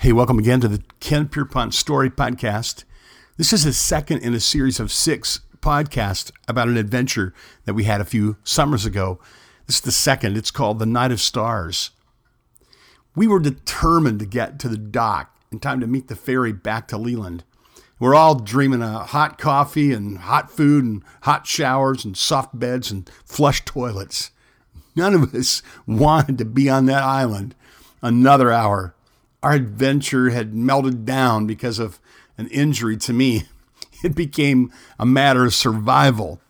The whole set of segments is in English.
Hey, welcome again to the Ken Pierpont Story Podcast. This is the second in a series of six podcasts about an adventure that we had a few summers ago. This is the second. It's called The Night of Stars. We were determined to get to the dock in time to meet the ferry back to Leland. We're all dreaming of hot coffee and hot food and hot showers and soft beds and flush toilets. None of us wanted to be on that island another hour our adventure had melted down because of an injury to me. It became a matter of survival.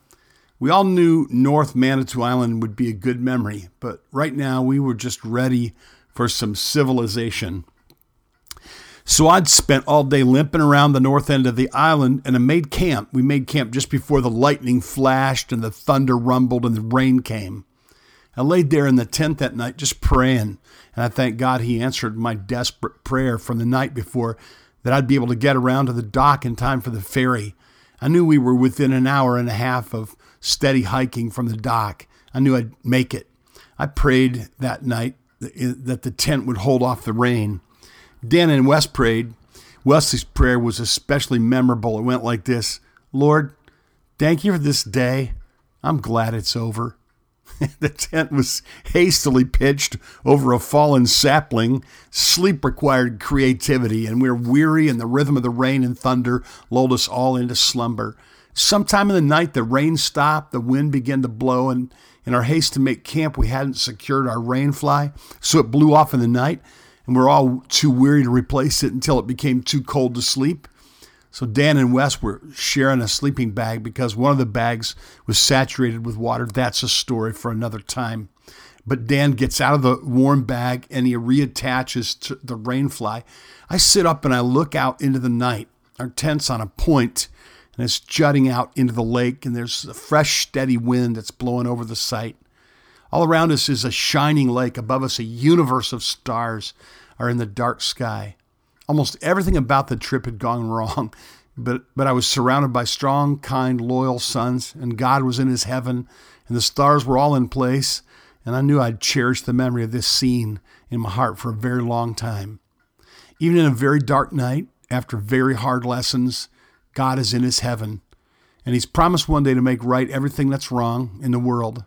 We all knew North Manitou Island would be a good memory, but right now we were just ready for some civilization. So I'd spent all day limping around the north end of the island and I made camp. We made camp just before the lightning flashed and the thunder rumbled and the rain came. I laid there in the tent that night just praying, and I thank God He answered my desperate prayer from the night before that I'd be able to get around to the dock in time for the ferry. I knew we were within an hour and a half of steady hiking from the dock. I knew I'd make it. I prayed that night that eh, the tent would hold off the rain. Dan and Wes prayed. Wesley's prayer was especially memorable. It went like this Lord, thank you for this day. I'm glad it's over. the tent was hastily pitched over a fallen sapling. Sleep required creativity, and we were weary, and the rhythm of the rain and thunder lulled us all into slumber. Sometime in the night, the rain stopped, the wind began to blow, and in our haste to make camp, we hadn't secured our rain fly, so it blew off in the night, and we we're all too weary to replace it until it became too cold to sleep. So Dan and Wes were sharing a sleeping bag because one of the bags was saturated with water. That's a story for another time. But Dan gets out of the warm bag and he reattaches to the rainfly. I sit up and I look out into the night. Our tent's on a point and it's jutting out into the lake, and there's a fresh, steady wind that's blowing over the site. All around us is a shining lake. Above us, a universe of stars are in the dark sky. Almost everything about the trip had gone wrong, but, but I was surrounded by strong, kind, loyal sons, and God was in his heaven, and the stars were all in place, and I knew I'd cherish the memory of this scene in my heart for a very long time. Even in a very dark night, after very hard lessons, God is in his heaven, and he's promised one day to make right everything that's wrong in the world.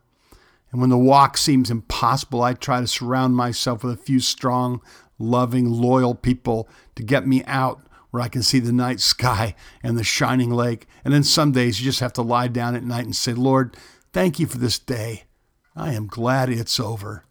And when the walk seems impossible, I try to surround myself with a few strong, loving, loyal people to get me out where I can see the night sky and the shining lake. And then some days you just have to lie down at night and say, Lord, thank you for this day. I am glad it's over.